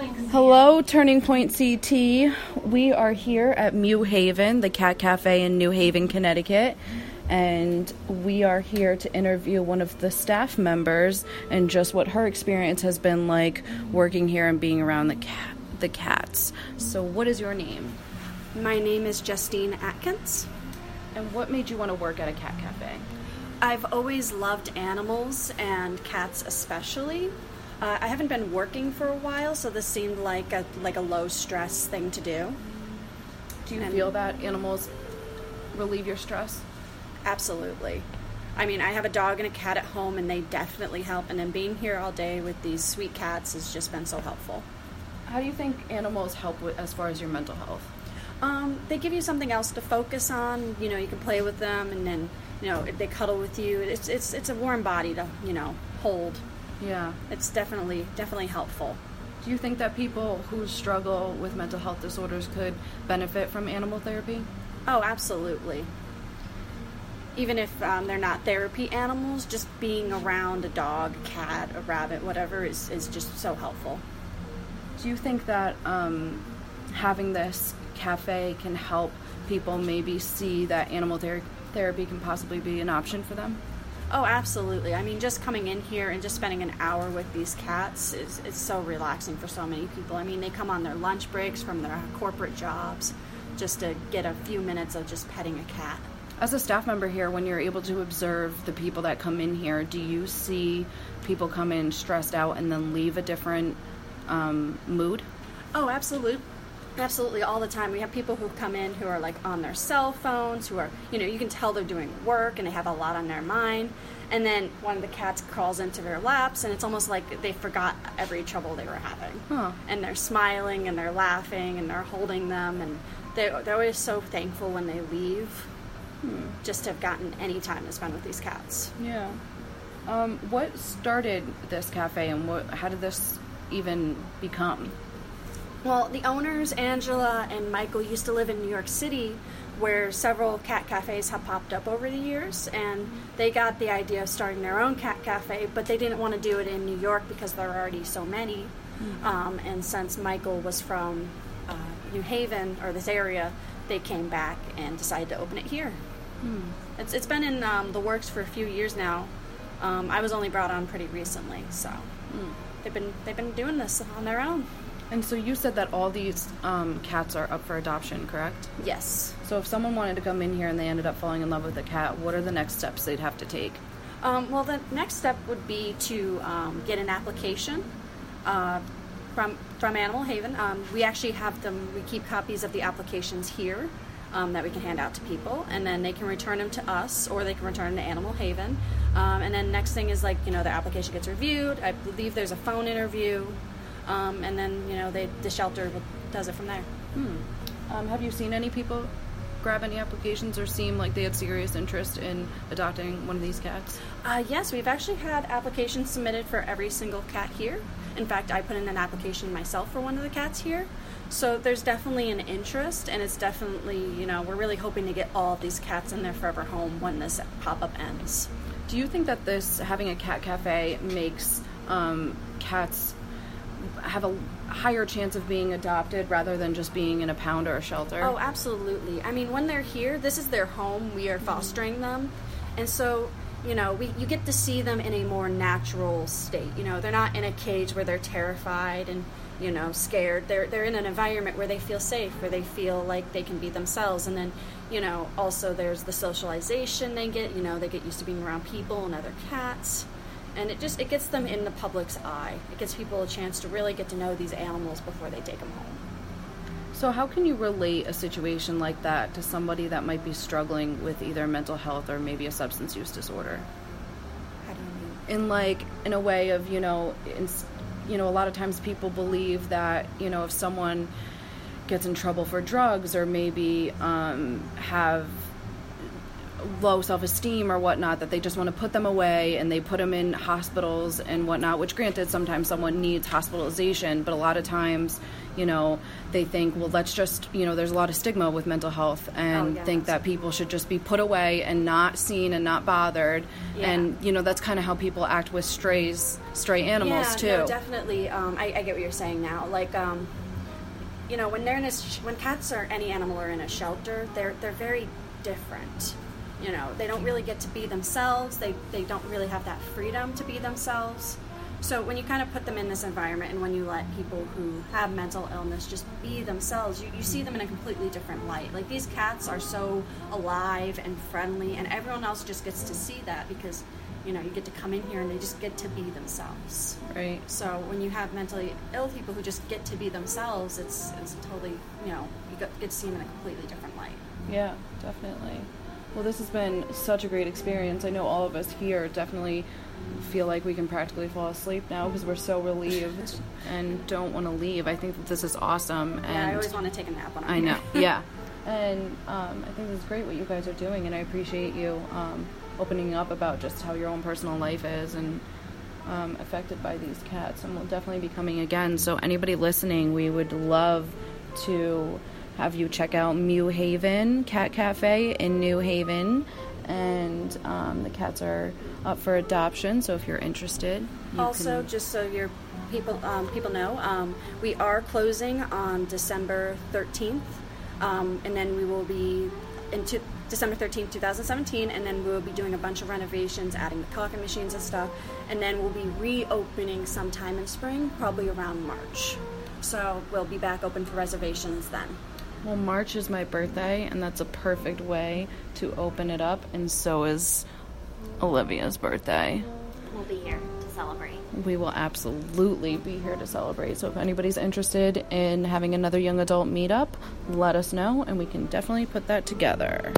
Hello, Turning Point CT. We are here at Mew Haven, the Cat Cafe in New Haven, Connecticut, and we are here to interview one of the staff members and just what her experience has been like working here and being around the cat, the cats. So, what is your name? My name is Justine Atkins. And what made you want to work at a cat cafe? I've always loved animals and cats especially. Uh, I haven't been working for a while, so this seemed like a like a low stress thing to do. Do you And- feel that animals relieve your stress? Absolutely. I mean, I have a dog and a cat at home, and they definitely help. And then being here all day with these sweet cats has just been so helpful. How do you think animals help with, as far as your mental health? Um, they give you something else to focus on. You know, you can play with them, and then you know they cuddle with you. It's it's it's a warm body to you know hold. Yeah. It's definitely definitely helpful. Do you think that people who struggle with mental health disorders could benefit from animal therapy? Oh, absolutely. Even if um, they're not therapy animals, just being around a dog, a cat, a rabbit, whatever, is, is just so helpful. Do you think that um, having this cafe can help people maybe see that animal ther- therapy can possibly be an option for them? Oh, absolutely. I mean, just coming in here and just spending an hour with these cats is it's so relaxing for so many people. I mean, they come on their lunch breaks from their corporate jobs just to get a few minutes of just petting a cat. As a staff member here, when you're able to observe the people that come in here, do you see people come in stressed out and then leave a different um, mood? Oh, absolutely. Absolutely, all the time. We have people who come in who are like on their cell phones, who are, you know, you can tell they're doing work and they have a lot on their mind. And then one of the cats crawls into their laps, and it's almost like they forgot every trouble they were having. Huh. And they're smiling and they're laughing and they're holding them, and they're, they're always so thankful when they leave just to have gotten any time to spend with these cats. Yeah. Um, what started this cafe and what, how did this even become? Well, the owners, Angela and Michael, used to live in New York City, where several cat cafes have popped up over the years, and they got the idea of starting their own cat cafe, but they didn't want to do it in New York because there are already so many. Um, and since Michael was from uh, New Haven or this area, they came back and decided to open it here. It's, it's been in um, the works for a few years now. Um, I was only brought on pretty recently, so they've been they've been doing this on their own. And so you said that all these um, cats are up for adoption, correct? Yes. So if someone wanted to come in here and they ended up falling in love with a cat, what are the next steps they'd have to take? Um, well, the next step would be to um, get an application uh, from from Animal Haven. Um, we actually have them. We keep copies of the applications here um, that we can hand out to people, and then they can return them to us, or they can return them to Animal Haven. Um, and then next thing is like you know the application gets reviewed. I believe there's a phone interview, um, and then you know they the shelter does it from there. Um, have you seen any people grab any applications or seem like they had serious interest in adopting one of these cats? Uh, yes, we've actually had applications submitted for every single cat here. In fact, I put in an application myself for one of the cats here. So there's definitely an interest, and it's definitely, you know, we're really hoping to get all of these cats in their forever home when this pop up ends. Do you think that this having a cat cafe makes um, cats have a higher chance of being adopted rather than just being in a pound or a shelter? Oh, absolutely. I mean, when they're here, this is their home. We are mm-hmm. fostering them, and so you know, we you get to see them in a more natural state. You know, they're not in a cage where they're terrified and you know scared. They're they're in an environment where they feel safe, where they feel like they can be themselves, and then you know also there's the socialization they get. You know, they get used to being around people and other cats. And it just it gets them in the public's eye. It gives people a chance to really get to know these animals before they take them home. So, how can you relate a situation like that to somebody that might be struggling with either mental health or maybe a substance use disorder? How do you mean? In like in a way of you know, in, you know, a lot of times people believe that you know if someone gets in trouble for drugs or maybe um, have low self esteem or whatnot that they just want to put them away and they put them in hospitals and whatnot. Which, granted, sometimes someone needs hospitalization, but a lot of times, you know, they think, well, let's just, you know, there's a lot of stigma with mental health and Oh, yeah. think that people should just be put away and not seen and not bothered. Yeah. And, you know, that's kind of how people act with strays, stray animals, yeah, too. No, definitely. Um, I, I get what you're saying now. Like, um, you know, when they're in a sh- when cats or any animal are in a shelter, they're they're very different. You know, they don't really get to be themselves. They they don't really have that freedom to be themselves. So when you kind of put them in this environment, and when you let people who have mental illness just be themselves, you, you see them in a completely different light. Like these cats are so alive and friendly, and everyone else just gets to see that because, you know, you get to come in here and they just get to be themselves. Right. So when you have mentally ill people who just get to be themselves, it's it's totally you know you get, get to see them in a completely different light. Yeah, definitely. Well, this has been such a great experience. I know all of us here definitely feel like we can practically fall asleep now because we're so relieved and don't want to leave. I think that this is awesome. And Yeah, I always want to take a nap when I'm I know, yeah. And um, I think is great what you guys are doing, and I appreciate you um, opening up about just how your own personal life is and um, affected by these cats. And we'll definitely be coming again. So, anybody listening, we would love to have you check out Mew Haven Cat Cafe in New Haven. And um, the cats are up for adoption, so if you're interested, you Also, can- just so your people um, people know, um, we are closing on December 13th, um, and then we will be into December 13th, 2017, and then we'll be doing a bunch of renovations, adding the coffee machines and stuff, and then we'll be reopening sometime in spring, probably around March. So we'll be back open for reservations then. Well, March is my birthday, and that's a perfect way to open it up, and so is Olivia's birthday. We'll be here to celebrate. We will absolutely be here to celebrate. So, if anybody's interested in having another young adult meetup, let us know, and we can definitely put that together.